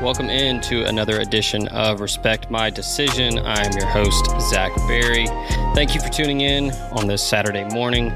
Welcome into another edition of Respect My Decision. I'm your host, Zach Berry. Thank you for tuning in on this Saturday morning.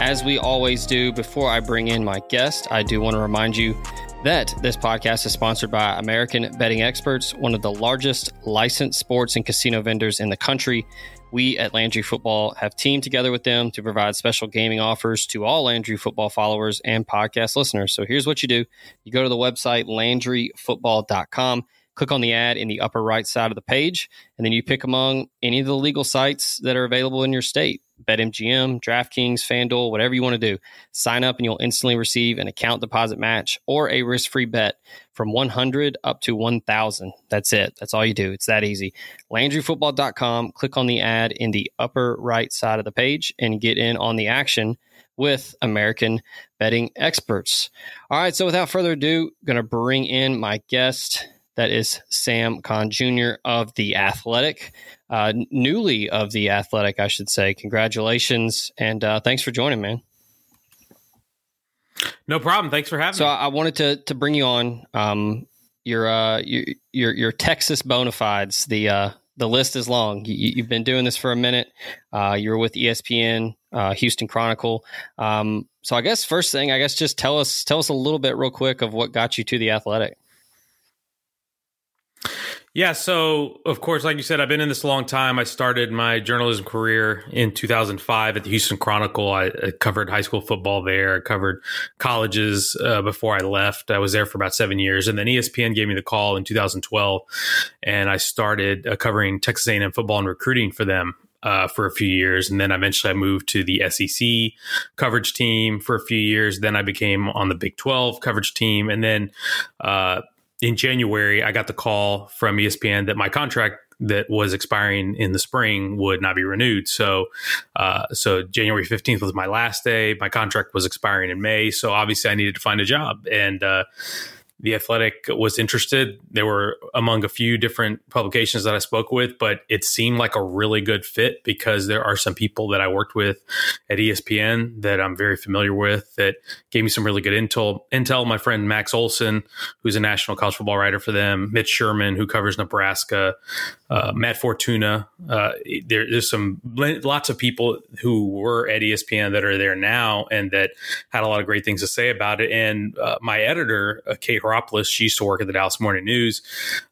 As we always do, before I bring in my guest, I do want to remind you that this podcast is sponsored by American Betting Experts, one of the largest licensed sports and casino vendors in the country. We at Landry Football have teamed together with them to provide special gaming offers to all Landry Football followers and podcast listeners. So here's what you do you go to the website landryfootball.com click on the ad in the upper right side of the page, and then you pick among any of the legal sites that are available in your state. BetMGM, DraftKings, FanDuel, whatever you want to do. Sign up and you'll instantly receive an account deposit match or a risk-free bet from 100 up to 1000. That's it. That's all you do. It's that easy. LandryFootball.com, click on the ad in the upper right side of the page and get in on the action with American betting experts. All right, so without further ado, going to bring in my guest. That is Sam Khan Jr. of The Athletic, uh, newly of The Athletic, I should say. Congratulations and uh, thanks for joining, man. No problem. Thanks for having so me. So I wanted to to bring you on. Um, your uh, your, your your Texas bona fides. The uh, the list is long. You, have been doing this for a minute. Uh, you're with ESPN, uh, Houston Chronicle. Um, so I guess first thing, I guess just tell us tell us a little bit real quick of what got you to the Athletic. Yeah, so of course, like you said, I've been in this a long time. I started my journalism career in 2005 at the Houston Chronicle. I, I covered high school football there. I covered colleges uh, before I left. I was there for about seven years, and then ESPN gave me the call in 2012, and I started uh, covering Texas A&M football and recruiting for them. Uh, for a few years, and then eventually I moved to the SEC coverage team for a few years. Then I became on the Big 12 coverage team, and then uh, in January, I got the call from ESPN that my contract that was expiring in the spring would not be renewed. So, uh, so January fifteenth was my last day. My contract was expiring in May, so obviously I needed to find a job, and uh, the Athletic was interested. They were among a few different publications that I spoke with, but it seemed like a really good fit because there are some people that I worked with at ESPN that I'm very familiar with that gave me some really good intel. Intel, my friend Max Olson, who's a national college football writer for them, Mitch Sherman, who covers Nebraska, uh, Matt Fortuna. Uh, there, there's some lots of people who were at ESPN that are there now and that had a lot of great things to say about it. And uh, my editor, uh, Kate She used to work at the Dallas Morning News.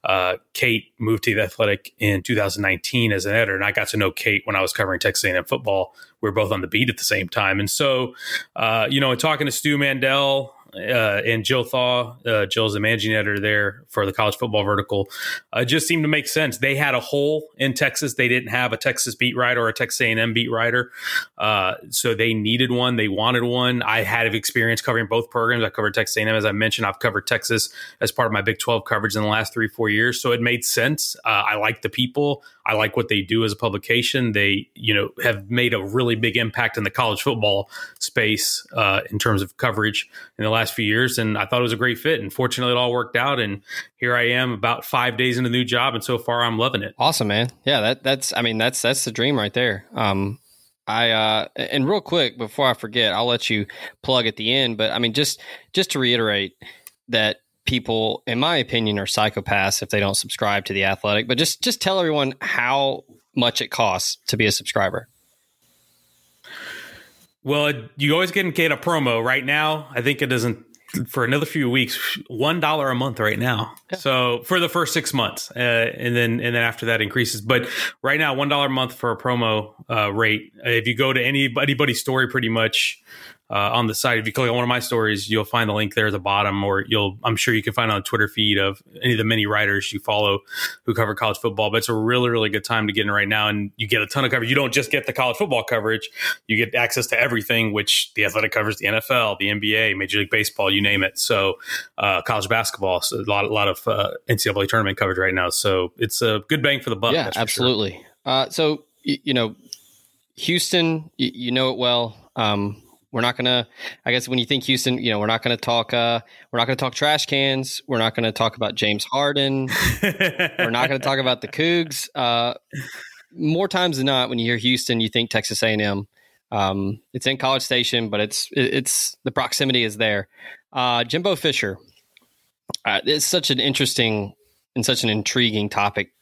Uh, Kate moved to the Athletic in 2019 as an editor, and I got to know Kate when I was covering Texas A&M football. We were both on the beat at the same time, and so uh, you know, talking to Stu Mandel uh, and Jill Thaw, uh, Jill's the managing editor there for the college football vertical, uh, just seemed to make sense. They had a hole in Texas. They didn't have a Texas beat writer or a Texas A&M beat writer, uh, so they needed one. They wanted one. I had experience covering both programs. I covered Texas A&M as I mentioned. I've covered Texas as part of my Big Twelve coverage in the last three four years, so it made sense. Uh, I like the people. I like what they do as a publication. They you know have made a really big impact in the college football space uh, in terms of coverage in the last few years, and I thought it was a great fit. And fortunately, it all worked out. And here I am, about five days in the new job, and so far, I'm loving it. Awesome, man. Yeah, that that's I mean that's that's the dream right there. Um, I uh, and real quick before I forget, I'll let you plug at the end. But I mean, just just to reiterate that people, in my opinion, are psychopaths if they don't subscribe to the Athletic. But just just tell everyone how much it costs to be a subscriber. Well, you always get get a promo right now. I think it doesn't for another few weeks, one dollar a month right now. Yeah. So for the first six months, uh, and then and then after that increases. But right now, one dollar a month for a promo uh, rate. If you go to any anybody's story, pretty much uh, on the site. If you click on one of my stories, you'll find the link there at the bottom, or you'll I'm sure you can find on the Twitter feed of any of the many writers you follow who cover college football. But it's a really really good time to get in right now, and you get a ton of coverage. You don't just get the college football coverage; you get access to everything, which the Athletic covers the NFL, the NBA, Major League Baseball, you name it. So uh, college basketball, so a lot a lot of uh, NCAA tournament coverage right now. So it's a good bang for the buck. Yeah, absolutely. Sure. Uh, so you know, Houston, you know it well. Um, we're not gonna. I guess when you think Houston, you know, we're not gonna talk. Uh, we're not gonna talk trash cans. We're not gonna talk about James Harden. we're not gonna talk about the Cougs. Uh, more times than not, when you hear Houston, you think Texas A and M. Um, it's in College Station, but it's it's the proximity is there. Uh, Jimbo Fisher. Uh, it's such an interesting and such an intriguing topic.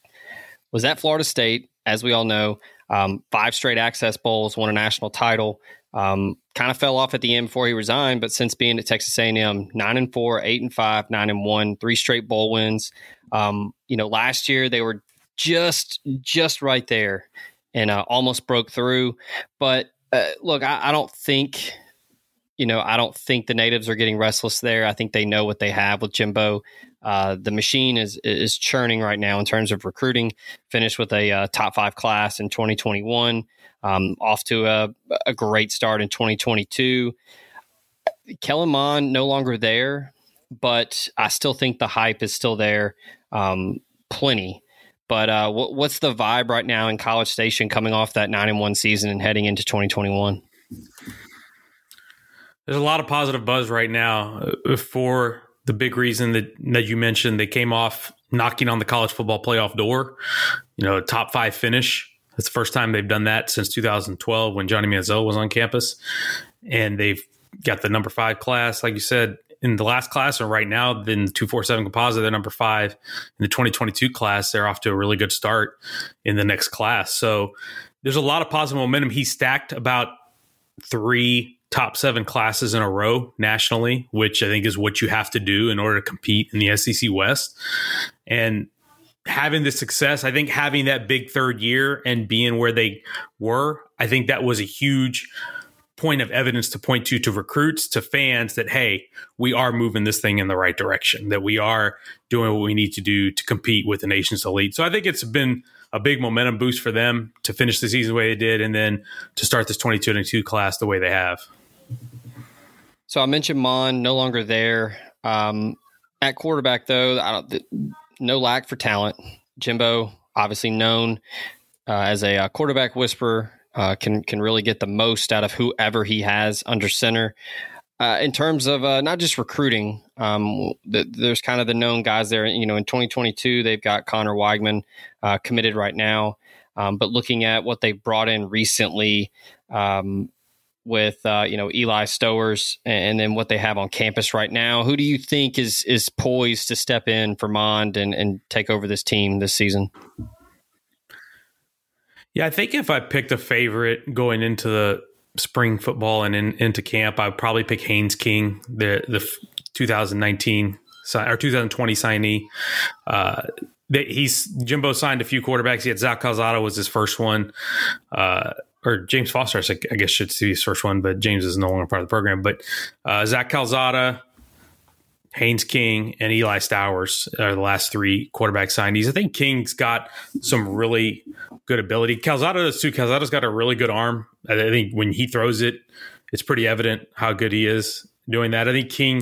Was at Florida State, as we all know, um, five straight Access Bowls, won a national title. Um, kind of fell off at the end before he resigned, but since being at Texas A&M, nine and four, eight and five, nine and one, three straight bowl wins. Um, you know, last year they were just just right there and uh, almost broke through. But uh, look, I, I don't think you know, I don't think the natives are getting restless there. I think they know what they have with Jimbo. Uh, the machine is is churning right now in terms of recruiting. Finished with a uh, top five class in 2021. Um, off to a, a great start in 2022. Kellen Mond no longer there, but I still think the hype is still there, um, plenty. But uh, what, what's the vibe right now in College Station coming off that nine and one season and heading into 2021? There's a lot of positive buzz right now uh, for the big reason that that you mentioned. They came off knocking on the college football playoff door, you know, top five finish That's the first time they've done that since 2012 when Johnny Manziel was on campus. And they've got the number five class, like you said, in the last class, and right now, then the 247 composite, they're number five. In the 2022 class, they're off to a really good start in the next class. So there's a lot of positive momentum. He stacked about three top seven classes in a row nationally, which I think is what you have to do in order to compete in the SEC West. And having the success, I think having that big third year and being where they were, I think that was a huge point of evidence to point to to recruits, to fans that, hey, we are moving this thing in the right direction, that we are doing what we need to do to compete with the nation's elite. So I think it's been a big momentum boost for them to finish the season the way they did and then to start this 2022 class the way they have. So I mentioned Mond, no longer there. Um, at quarterback, though, I don't, no lack for talent. Jimbo, obviously known uh, as a uh, quarterback whisperer, uh, can can really get the most out of whoever he has under center. Uh, in terms of uh, not just recruiting, um, the, there's kind of the known guys there. You know, in 2022, they've got Conner Weigman uh, committed right now. Um, but looking at what they've brought in recently, um, with uh, you know Eli Stowers and then what they have on campus right now. Who do you think is is poised to step in for Mond and, and take over this team this season? Yeah, I think if I picked a favorite going into the spring football and in, into camp, I'd probably pick Haynes King, the the 2019 or 2020 signee. Uh, he's Jimbo signed a few quarterbacks. He had Zach Calzada was his first one. Uh, or James Foster, I guess should be his first one, but James is no longer part of the program. But uh, Zach Calzada, Haynes King, and Eli Stowers are the last three quarterback signees. I think King's got some really good ability. Calzada does too. Calzada's got a really good arm. I think when he throws it, it's pretty evident how good he is doing that. I think King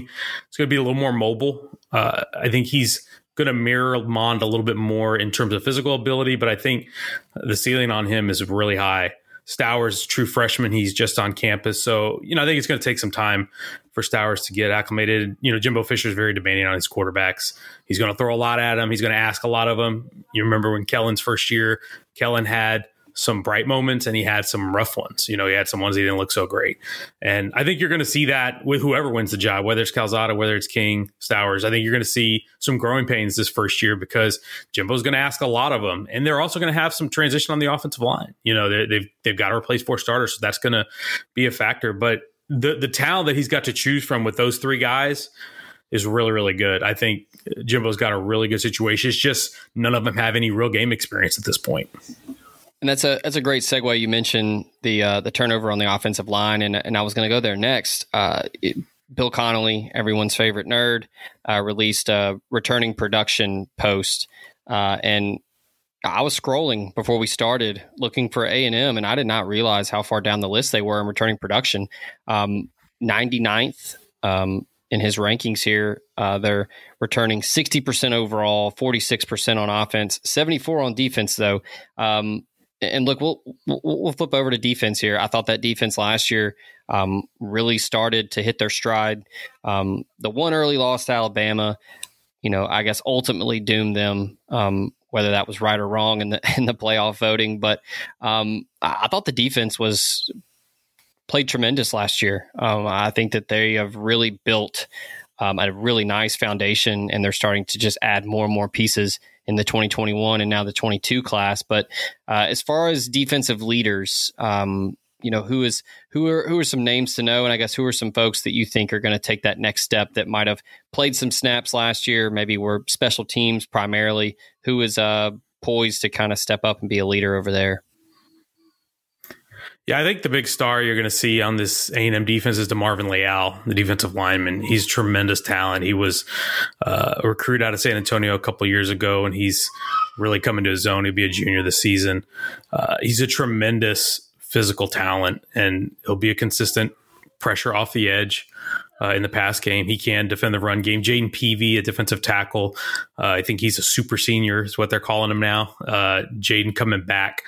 is going to be a little more mobile. Uh, I think he's going to mirror Mond a little bit more in terms of physical ability, but I think the ceiling on him is really high. Stowers, true freshman, he's just on campus. So, you know, I think it's going to take some time for Stowers to get acclimated. You know, Jimbo Fisher is very demanding on his quarterbacks. He's going to throw a lot at him. He's going to ask a lot of them. You remember when Kellen's first year, Kellen had some bright moments and he had some rough ones. You know, he had some ones he didn't look so great. And I think you're going to see that with whoever wins the job, whether it's Calzada, whether it's King, Stowers. I think you're going to see some growing pains this first year because Jimbo's going to ask a lot of them, and they're also going to have some transition on the offensive line. You know, they've they've got to replace four starters, so that's going to be a factor. But the the talent that he's got to choose from with those three guys is really really good. I think Jimbo's got a really good situation. It's just none of them have any real game experience at this point. And that's a that's a great segue. You mentioned the uh, the turnover on the offensive line, and and I was going to go there next. Uh, it, Bill Connelly, everyone's favorite nerd, uh, released a returning production post, uh, and I was scrolling before we started looking for A and M, and I did not realize how far down the list they were in returning production. Um, 99th um, in his rankings here. Uh, they're returning 60% overall, 46% on offense, 74 on defense, though. Um, and look, we'll, we'll flip over to defense here. I thought that defense last year um, really started to hit their stride. Um, the one early loss to Alabama, you know, I guess ultimately doomed them. Um, whether that was right or wrong in the in the playoff voting, but um, I, thought the defense was played tremendous last year. Um, I think that they have really built um, a really nice foundation, and they're starting to just add more and more pieces in the 2021 and now the 22 class. But uh, as far as defensive leaders, um, you know who is who are who are some names to know, and I guess who are some folks that you think are going to take that next step that might have played some snaps last year, maybe were special teams primarily. Who is uh, poised to kind of step up and be a leader over there? Yeah, I think the big star you're going to see on this A&M defense is DeMarvin Leal, the defensive lineman. He's tremendous talent. He was uh, a recruit out of San Antonio a couple years ago, and he's really coming to his own. He'll be a junior this season. Uh, he's a tremendous physical talent, and he'll be a consistent pressure off the edge. Uh, in the pass game. He can defend the run game. Jayden Peevy, a defensive tackle. Uh, I think he's a super senior, is what they're calling him now. Uh, Jayden coming back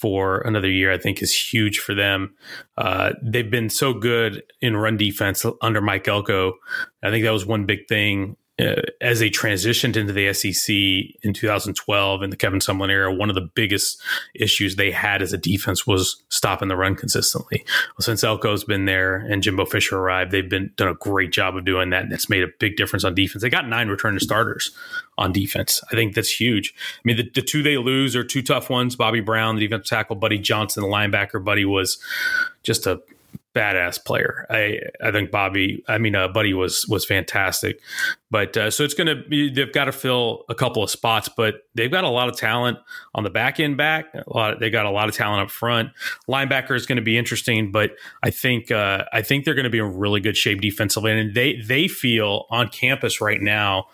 for another year, I think is huge for them. Uh, they've been so good in run defense under Mike Elko. I think that was one big thing uh, as they transitioned into the SEC in 2012 in the Kevin Sumlin era, one of the biggest issues they had as a defense was stopping the run consistently. Well, since Elko's been there and Jimbo Fisher arrived, they've been done a great job of doing that, and it's made a big difference on defense. They got nine returning starters on defense. I think that's huge. I mean, the, the two they lose are two tough ones. Bobby Brown, the defensive tackle, Buddy Johnson, the linebacker. Buddy was just a badass player. I I think Bobby, I mean, uh, Buddy was was fantastic. But uh, so it's going to be they've got to fill a couple of spots, but they've got a lot of talent on the back end back. A lot they got a lot of talent up front. Linebacker is going to be interesting, but I think uh, I think they're going to be in really good shape defensively, and they they feel on campus right now.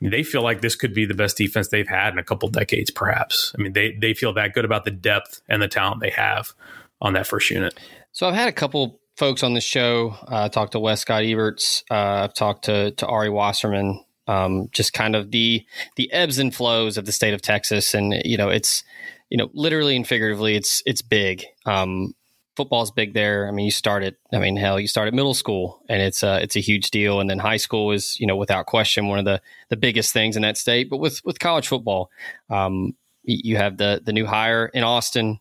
They feel like this could be the best defense they've had in a couple decades, perhaps. I mean, they they feel that good about the depth and the talent they have on that first unit. So I've had a couple folks on the show. Uh, I talked to Wes Scott Eberts. Uh, I've talked to to Ari Wasserman. Um, just kind of the the ebbs and flows of the state of Texas, and you know, it's you know, literally and figuratively, it's it's big. Um, football's big there. I mean, you start at, I mean, hell, you start at middle school, and it's a it's a huge deal. And then high school is, you know, without question, one of the the biggest things in that state. But with with college football, um, you have the the new hire in Austin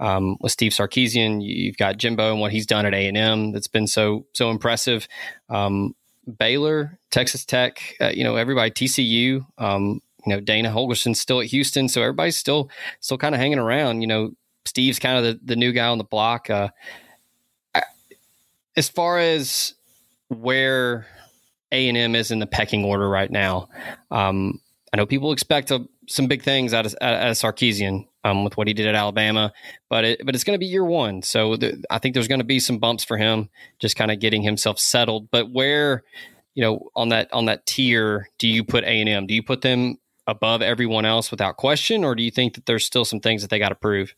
um, with Steve Sarkisian. You've got Jimbo and what he's done at A and M that's been so so impressive. Um, Baylor, Texas Tech, uh, you know everybody, TCU. Um, you know Dana Holgorsen's still at Houston, so everybody's still still kind of hanging around. You know Steve's kind of the, the new guy on the block. Uh, I, as far as where A and M is in the pecking order right now, um, I know people expect a, some big things out of, out of Sarkisian um, with what he did at Alabama, but it, but it's going to be year one, so the, I think there's going to be some bumps for him, just kind of getting himself settled. But where, you know, on that on that tier, do you put A and M? Do you put them above everyone else without question, or do you think that there's still some things that they got to prove?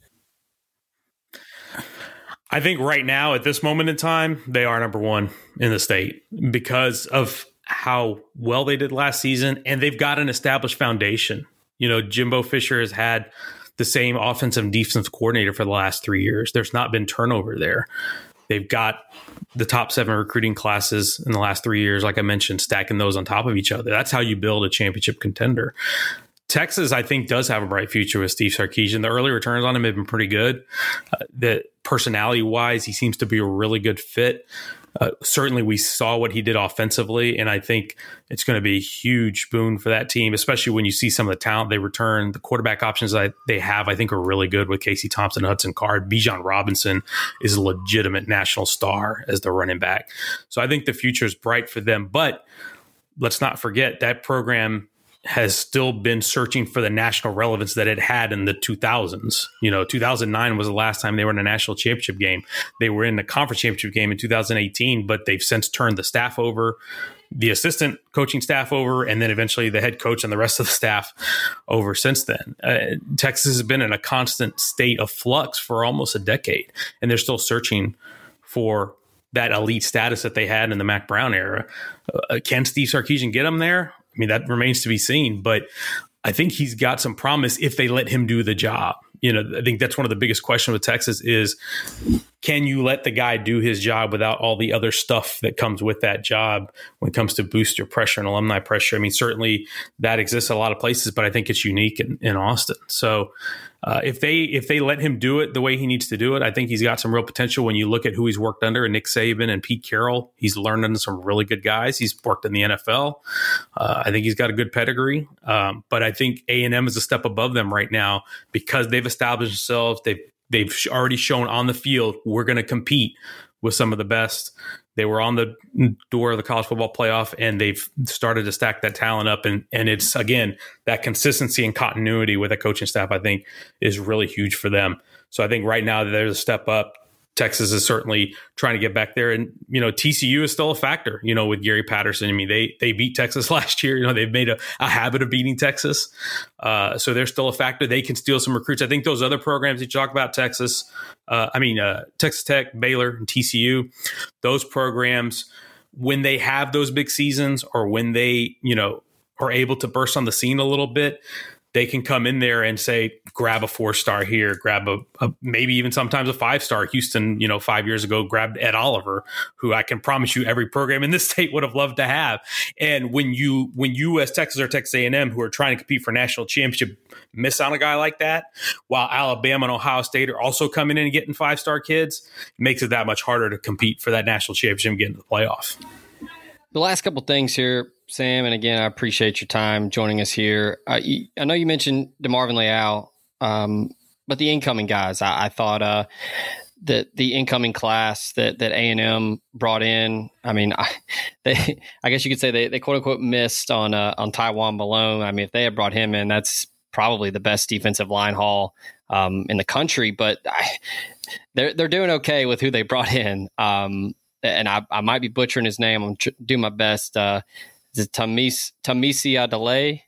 I think right now, at this moment in time, they are number one in the state because of how well they did last season, and they've got an established foundation. You know, Jimbo Fisher has had the same offensive and defensive coordinator for the last three years. There's not been turnover there. They've got the top seven recruiting classes in the last three years, like I mentioned, stacking those on top of each other. That's how you build a championship contender. Texas, I think, does have a bright future with Steve Sarkisian. The early returns on him have been pretty good. Uh, that personality wise, he seems to be a really good fit. Uh, certainly, we saw what he did offensively, and I think it's going to be a huge boon for that team, especially when you see some of the talent they return. The quarterback options that they have, I think, are really good with Casey Thompson, Hudson Card. Bijan Robinson is a legitimate national star as the running back. So I think the future is bright for them. But let's not forget that program has still been searching for the national relevance that it had in the 2000s. You know, 2009 was the last time they were in a national championship game. They were in the conference championship game in 2018, but they've since turned the staff over, the assistant coaching staff over, and then eventually the head coach and the rest of the staff over since then. Uh, Texas has been in a constant state of flux for almost a decade, and they're still searching for that elite status that they had in the Mack Brown era. Uh, can Steve Sarkisian get them there? I mean, that remains to be seen, but I think he's got some promise if they let him do the job. You know, I think that's one of the biggest questions with Texas is can you let the guy do his job without all the other stuff that comes with that job when it comes to booster pressure and alumni pressure? I mean, certainly that exists a lot of places, but I think it's unique in, in Austin. So uh, if they if they let him do it the way he needs to do it, I think he's got some real potential. When you look at who he's worked under, and Nick Saban and Pete Carroll, he's learned under some really good guys. He's worked in the NFL. Uh, I think he's got a good pedigree. Um, but I think A and M is a step above them right now because they've established themselves. They've they've already shown on the field we're going to compete with some of the best. They were on the door of the college football playoff and they've started to stack that talent up. And, and it's, again, that consistency and continuity with a coaching staff, I think, is really huge for them. So I think right now there's a step up. Texas is certainly trying to get back there, and you know TCU is still a factor. You know with Gary Patterson, I mean they they beat Texas last year. You know they've made a, a habit of beating Texas, uh, so they're still a factor. They can steal some recruits. I think those other programs you talk about, Texas, uh, I mean uh, Texas Tech, Baylor, and TCU, those programs when they have those big seasons or when they you know are able to burst on the scene a little bit they can come in there and say, grab a four star here, grab a, a, maybe even sometimes a five star. Houston, you know, five years ago grabbed Ed Oliver, who I can promise you every program in this state would have loved to have. And when you when you as Texas or Texas A and M, who are trying to compete for national championship, miss on a guy like that, while Alabama and Ohio State are also coming in and getting five star kids, makes it that much harder to compete for that national championship and get into the playoff. The last couple things here Sam. And again, I appreciate your time joining us here. Uh, I know you mentioned DeMarvin Leal, um, but the incoming guys, I, I thought uh, that the incoming class that that A and M brought in. I mean, I, they, I guess you could say they, they quote unquote missed on uh, on Tywone Malone. I mean, if they had brought him in, that's probably the best defensive line haul um, in the country. But I, they're they're doing okay with who they brought in. Um, and I, I might be butchering his name. I'm tr- do my best. Uh, is it Tamis Tamisi Adelaide?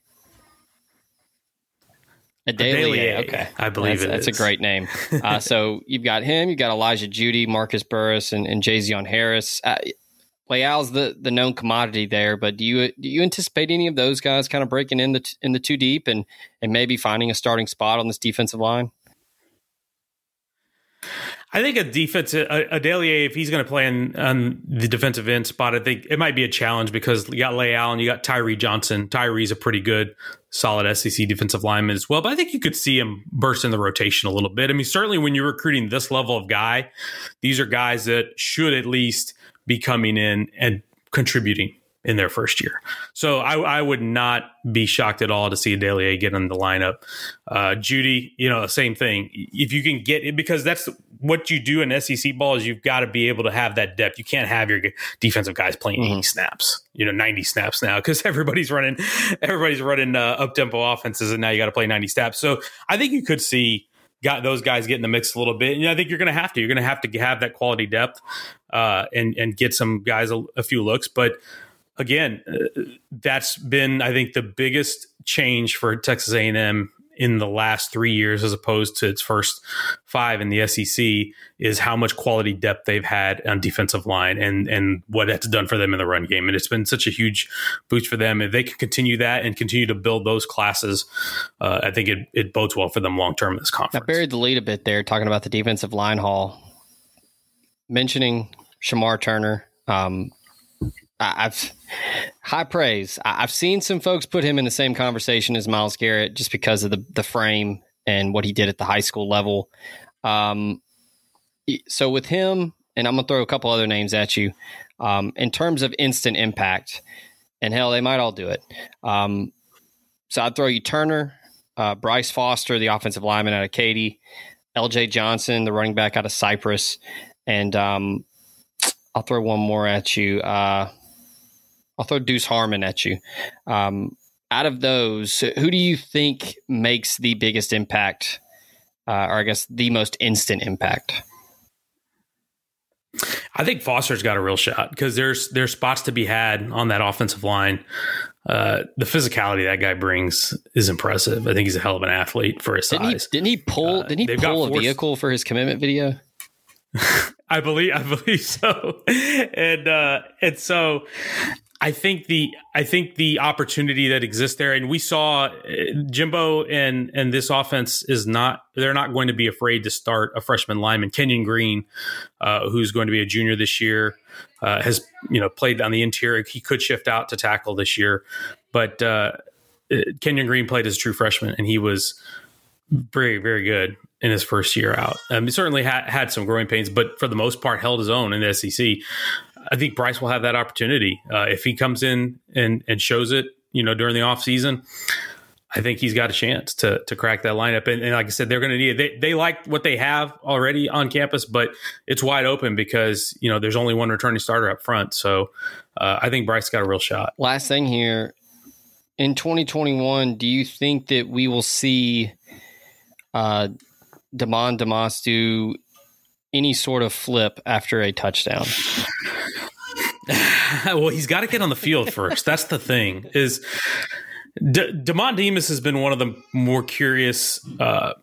Adelia. Okay. I believe that's, it that's a great name. Uh, so you've got him, you've got Elijah Jeudy, Marcus Burris, and, and Jazion Harris. Uh, Leal's the the known commodity there, but do you do you anticipate any of those guys kind of breaking in the in the two deep and and maybe finding a starting spot on this defensive line? I think a defense, a, a if he's going to play in on the defensive end spot, I think it might be a challenge because you got Leal Allen, you got Tyree Johnson. Tyree's a pretty good, solid SEC defensive lineman as well. But I think you could see him burst in the rotation a little bit. I mean, certainly when you're recruiting this level of guy, these are guys that should at least be coming in and contributing in their first year. So I, I, would not be shocked at all to see Delier get in the lineup. Uh, Jeudy, you know, same thing. If you can get it, because that's what you do in SEC ball is you've got to be able to have that depth. You can't have your defensive guys playing mm-hmm. 80 snaps, you know, 90 snaps now because everybody's running, everybody's running uh, up tempo offenses, and now you got to play 90 snaps. So I think you could see got those guys get in the mix a little bit. And I think you're going to have to. You're going to have to have that quality depth uh, and and get some guys a, a few looks, but again, uh, that's been I think the biggest change for Texas A&M in the last three years, as opposed to its first five in the SEC, is how much quality depth they've had on defensive line and and what that's done for them in the run game. And it's been such a huge boost for them. If they can continue that and continue to build those classes, uh, I think it, it bodes well for them long term in this conference. I buried the lead a bit there, talking about the defensive line haul, mentioning Shemar Turner. Um, I've high praise. I've seen some folks put him in the same conversation as Myles Garrett just because of the the frame and what he did at the high school level. Um, so with him, and I'm gonna throw a couple other names at you. Um, in terms of instant impact, and hell, they might all do it. Um, so I'd throw you Turner, uh, Bryce Foster, the offensive lineman out of Katy, L.J. Johnson, the running back out of Cypress, and um, I'll throw one more at you. Uh, I'll throw Deuce Harmon at you. Um, out of those, who do you think makes the biggest impact, uh, or I guess the most instant impact? I think Foster's got a real shot because there's there's spots to be had on that offensive line. Uh, the physicality that guy brings is impressive. I think he's a hell of an athlete for his didn't size. He, didn't he pull? Uh, didn't he pull a vehicle for his commitment video? I believe I believe so, and uh, and so I think the I think the opportunity that exists there, and we saw uh, Jimbo and and this offense is not they're not going to be afraid to start a freshman lineman, Kenyon Green, uh, who's going to be a junior this year, uh, has you know played on the interior. He could shift out to tackle this year, but uh, uh Kenyon Green played as a true freshman, and he was very very good in his first year out. Um, he certainly had had some growing pains, but for the most part held his own in the SEC. I think Bryce will have that opportunity uh, if he comes in and and shows it. You know, during the off season, I think he's got a chance to to crack that lineup. And, and like I said, they're going to need it. They they like what they have already on campus, but it's wide open because you know there's only one returning starter up front. So uh, I think Bryce got a real shot. Last thing here in 2021, do you think that we will see uh, Demond Demas do any sort of flip after a touchdown? well, he's got to get on the field first. That's the thing. Is De- Demond Demas has been one of the more curious uh,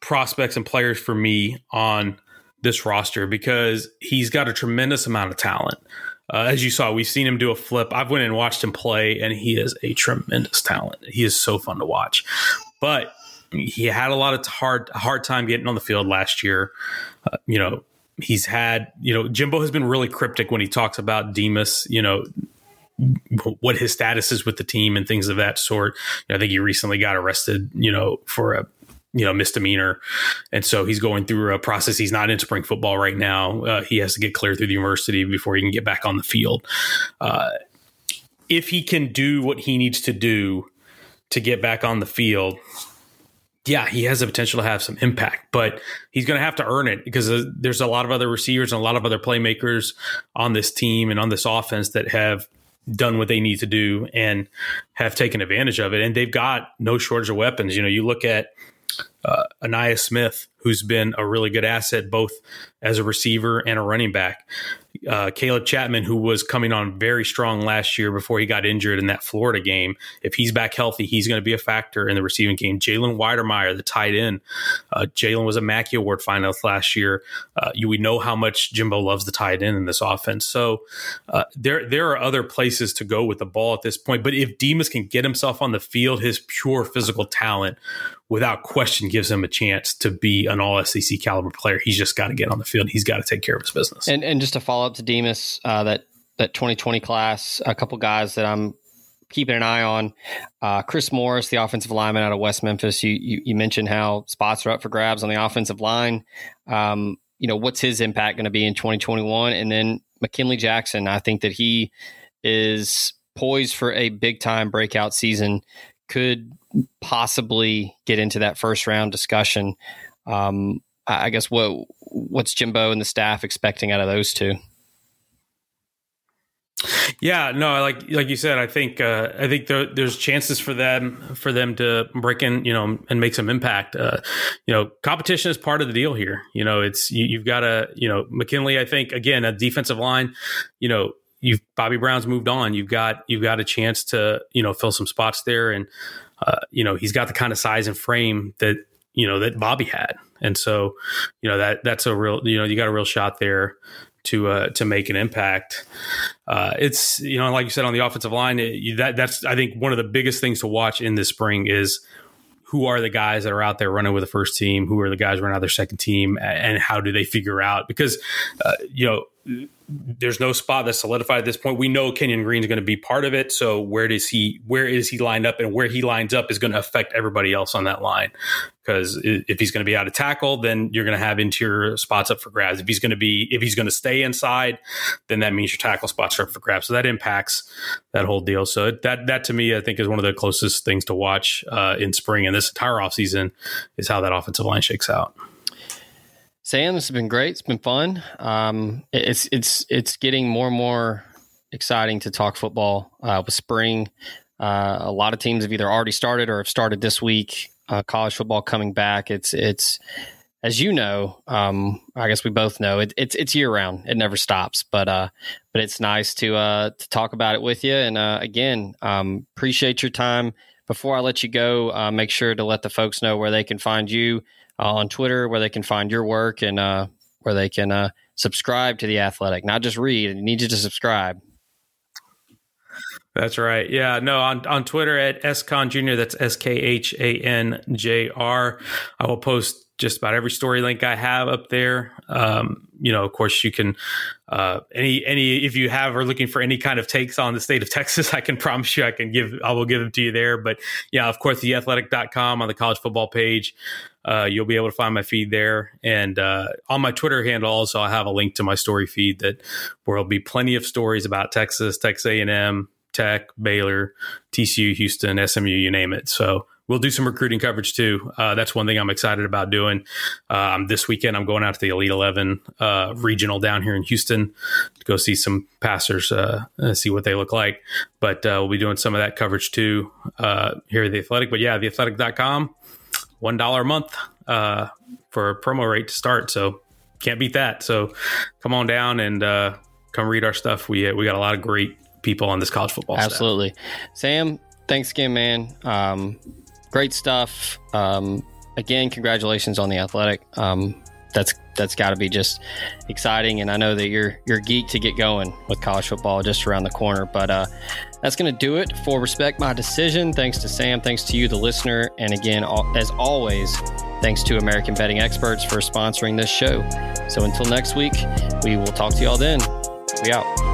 prospects and players for me on this roster because he's got a tremendous amount of talent. Uh, as you saw, we've seen him do a flip. I've went and watched him play, and he is a tremendous talent. He is so fun to watch. But he had a lot of hard hard time getting on the field last year. Uh, you know, he's had, you know, Jimbo has been really cryptic when he talks about Demas, you know, what his status is with the team and things of that sort. I think he recently got arrested, you know, for a you know misdemeanor, and so he's going through a process. He's not in spring football right now. Uh, he has to get cleared through the university before he can get back on the field. Uh, if he can do what he needs to do to get back on the field, yeah, he has the potential to have some impact, but he's going to have to earn it because there's a lot of other receivers and a lot of other playmakers on this team and on this offense that have done what they need to do and have taken advantage of it. And they've got no shortage of weapons. You know, you look at uh, Ainias Smith, who's been a really good asset both as a receiver and a running back uh, Caleb Chapman, who was coming on very strong last year before he got injured in that Florida game. If he's back healthy, he's going to be a factor in the receiving game. Jalen Wydermyer, the tight end. Uh, Jalen was a Mackey Award finalist last year. Uh, you, we know how much Jimbo loves the tight end in this offense. So uh, there, there are other places to go with the ball at this point. But if Demas can get himself on the field, his pure physical talent without question gives him a chance to be an all SEC caliber player. He's just got to get on the field. He's got to take care of his business. And, and just to follow up to Demas, uh, that that 2020 class, a couple guys that I'm keeping an eye on. Uh, Chris Morris, the offensive lineman out of West Memphis. You, you, you mentioned how spots are up for grabs on the offensive line. Um, you know, what's his impact going to be in 2021? And then McKinley Jackson, I think that he is poised for a big time breakout season. Could possibly get into that first round discussion. Um, I guess what what's Jimbo and the staff expecting out of those two? Yeah, no, like like you said, I think uh, I think there, there's chances for them for them to break in, you know, and make some impact. Uh, you know, competition is part of the deal here. You know, it's you, have got to, you know, McKinley. I think again, a defensive line. You know, you've Bobby Brown's moved on. You've got you've got a chance to you know fill some spots there, and uh, you know he's got the kind of size and frame that you know that Bobby had, and so you know that that's a real you know you got a real shot there to uh, to make an impact. Uh, it's you know like you said on the offensive line it, that that's I think one of the biggest things to watch in this spring is who are the guys that are out there running with the first team? Who are the guys running out their second team? And how do they figure out? Because, uh, you know, there's no spot that's solidified at this point. We know Kenyon Green is going to be part of it. So where does he where is he lined up and where he lines up is going to affect everybody else on that line. Because if he's going to be out of tackle, then you're going to have interior spots up for grabs. If he's going to be if he's going to stay inside, then that means your tackle spots are up for grabs. So that impacts that whole deal. So that that to me, I think is one of the closest things to watch uh, in spring and this entire offseason is how that offensive line shakes out. Sam, this has been great. It's been fun. Um, it's it's it's getting more and more exciting to talk football uh, with spring. Uh, a lot of teams have either already started or have started this week. Uh, college football coming back. It's it's as you know. Um, I guess we both know it, it's it's year round. It never stops. But uh, but it's nice to uh, to talk about it with you. And uh, again, um, appreciate your time. Before I let you go, uh, make sure to let the folks know where they can find you uh, on Twitter where they can find your work and uh, where they can uh, subscribe to the Athletic, not just read. Need you to subscribe. That's right. Yeah. No, on, on Twitter at SKhan Jr. That's S K H A N J R. I will post just about every story link I have up there. Um, you know, of course, you can uh, any any if you have are looking for any kind of takes on the state of Texas, I can promise you I can give I will give them to you there. But yeah, of course, theathletic.com on the college football page. Uh, you'll be able to find my feed there, and uh, on my Twitter handle also I have a link to my story feed that where there'll be plenty of stories about Texas, Texas A and M, Tech, Baylor, TCU, Houston, SMU, you name it. So we'll do some recruiting coverage too. Uh, that's one thing I'm excited about doing. Um, this weekend, I'm going out to the Elite 11 uh, regional down here in Houston to go see some passers, uh, see what they look like. But uh, we'll be doing some of that coverage too uh, here at the Athletic. But yeah, theathletic.com, one dollar a month for a promo rate to start. So can't beat that. So come on down and come read our stuff. We we got a lot of great people on this college football. Absolutely, staff. Sam. Thanks again, man. Um, great stuff. Um, again, congratulations on the athletic. Um, that's that's got to be just exciting, and I know that you're you're geeked to get going with college football just around the corner. But uh, that's going to do it for respect my decision. Thanks to Sam, thanks to you, the listener, and again, as always, thanks to American Betting Experts for sponsoring this show. So until next week, we will talk to y'all then. We out.